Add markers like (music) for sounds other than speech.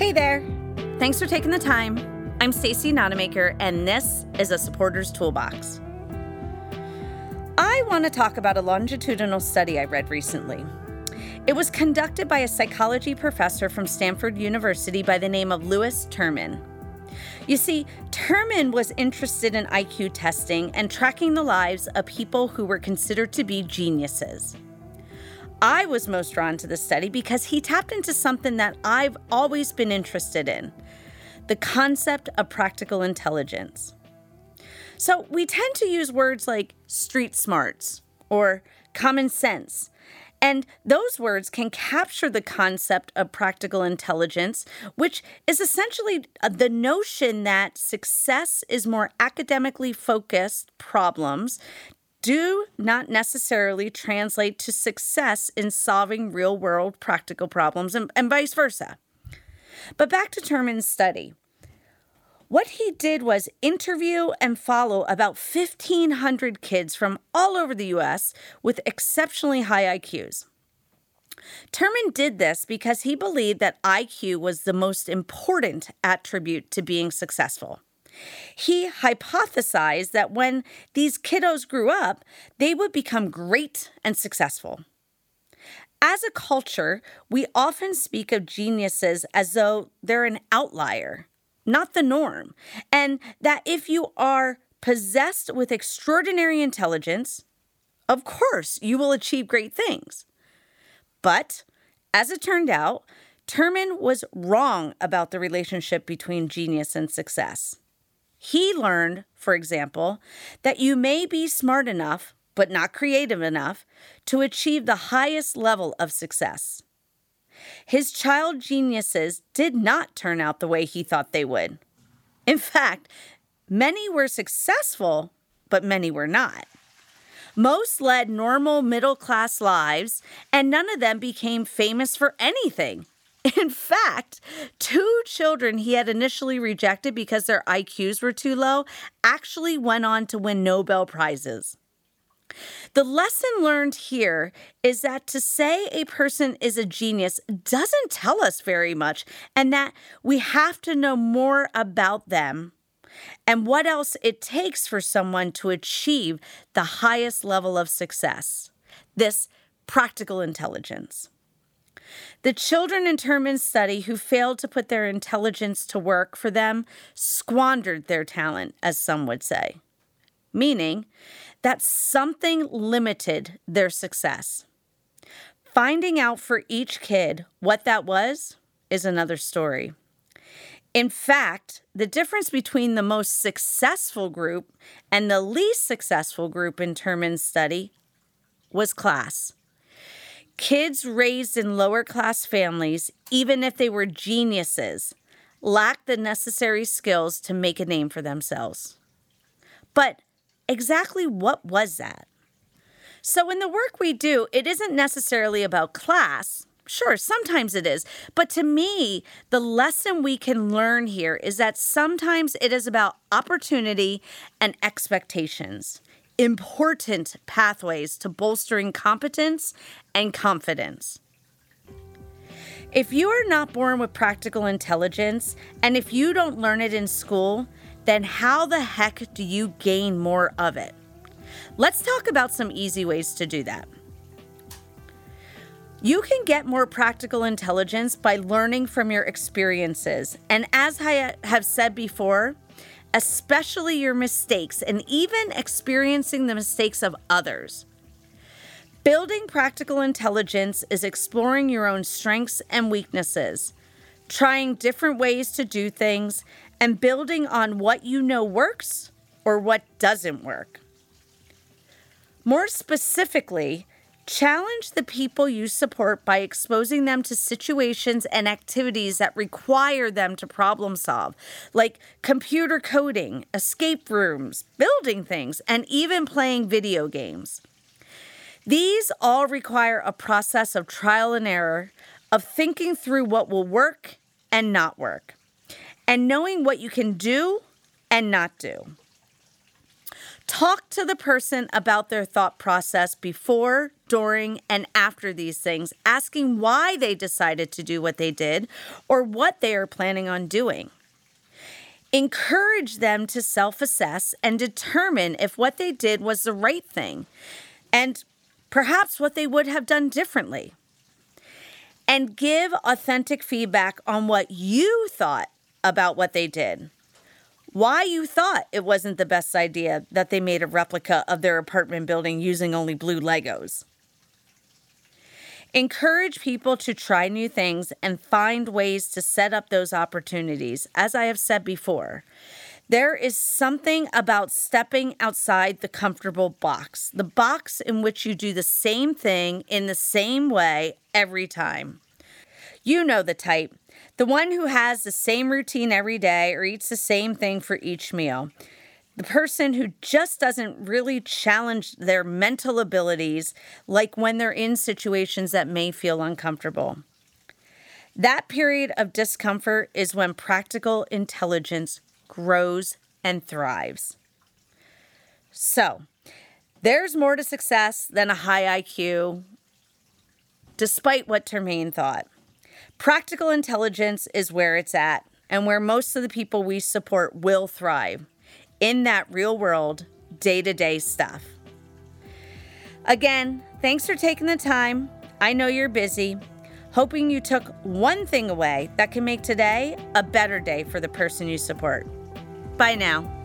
Hey there. Thanks for taking the time. I'm Stacy Nonamaker, and this is a supporter's toolbox. I want to talk about a longitudinal study I read recently. It was conducted by a psychology professor from Stanford University by the name of Lewis Terman. You see, Terman was interested in IQ testing and tracking the lives of people who were considered to be geniuses. I was most drawn to the study because he tapped into something that I've always been interested in the concept of practical intelligence. So we tend to use words like street smarts or common sense. And those words can capture the concept of practical intelligence, which is essentially uh, the notion that success is more academically focused problems do not necessarily translate to success in solving real world practical problems and, and vice versa. But back to Terman's study. What he did was interview and follow about 1,500 kids from all over the US with exceptionally high IQs. Terman did this because he believed that IQ was the most important attribute to being successful. He hypothesized that when these kiddos grew up, they would become great and successful. As a culture, we often speak of geniuses as though they're an outlier, not the norm, and that if you are possessed with extraordinary intelligence, of course you will achieve great things. But as it turned out, Terman was wrong about the relationship between genius and success. He learned, for example, that you may be smart enough, but not creative enough, to achieve the highest level of success. His child geniuses did not turn out the way he thought they would. In fact, many were successful, but many were not. Most led normal middle class lives, and none of them became famous for anything. (laughs) In fact, two children he had initially rejected because their IQs were too low actually went on to win Nobel Prizes. The lesson learned here is that to say a person is a genius doesn't tell us very much, and that we have to know more about them and what else it takes for someone to achieve the highest level of success this practical intelligence. The children in Terman's study who failed to put their intelligence to work for them squandered their talent, as some would say, meaning that something limited their success. Finding out for each kid what that was is another story. In fact, the difference between the most successful group and the least successful group in Terman's study was class. Kids raised in lower class families, even if they were geniuses, lacked the necessary skills to make a name for themselves. But exactly what was that? So, in the work we do, it isn't necessarily about class. Sure, sometimes it is. But to me, the lesson we can learn here is that sometimes it is about opportunity and expectations important pathways to bolstering competence and confidence. If you are not born with practical intelligence, and if you don't learn it in school, then how the heck do you gain more of it? Let's talk about some easy ways to do that. You can get more practical intelligence by learning from your experiences. And as I have said before, especially your mistakes, and even experiencing the mistakes of others. Building practical intelligence is exploring your own strengths and weaknesses, trying different ways to do things, and building on what you know works or what doesn't work. More specifically, Challenge the people you support by exposing them to situations and activities that require them to problem solve, like computer coding, escape rooms, building things, and even playing video games. These all require a process of trial and error, of thinking through what will work and not work, and knowing what you can do and not do. Talk to the person about their thought process before, during, and after these things, asking why they decided to do what they did or what they are planning on doing. Encourage them to self assess and determine if what they did was the right thing and perhaps what they would have done differently. And give authentic feedback on what you thought about what they did why you thought it wasn't the best idea that they made a replica of their apartment building using only blue Legos. Encourage people to try new things and find ways to set up those opportunities. As I have said before, there is something about stepping outside the comfortable box, the box in which you do the same thing in the same way every time. You know the type the one who has the same routine every day or eats the same thing for each meal. The person who just doesn't really challenge their mental abilities, like when they're in situations that may feel uncomfortable. That period of discomfort is when practical intelligence grows and thrives. So, there's more to success than a high IQ, despite what Terman thought. Practical intelligence is where it's at and where most of the people we support will thrive in that real world, day to day stuff. Again, thanks for taking the time. I know you're busy. Hoping you took one thing away that can make today a better day for the person you support. Bye now.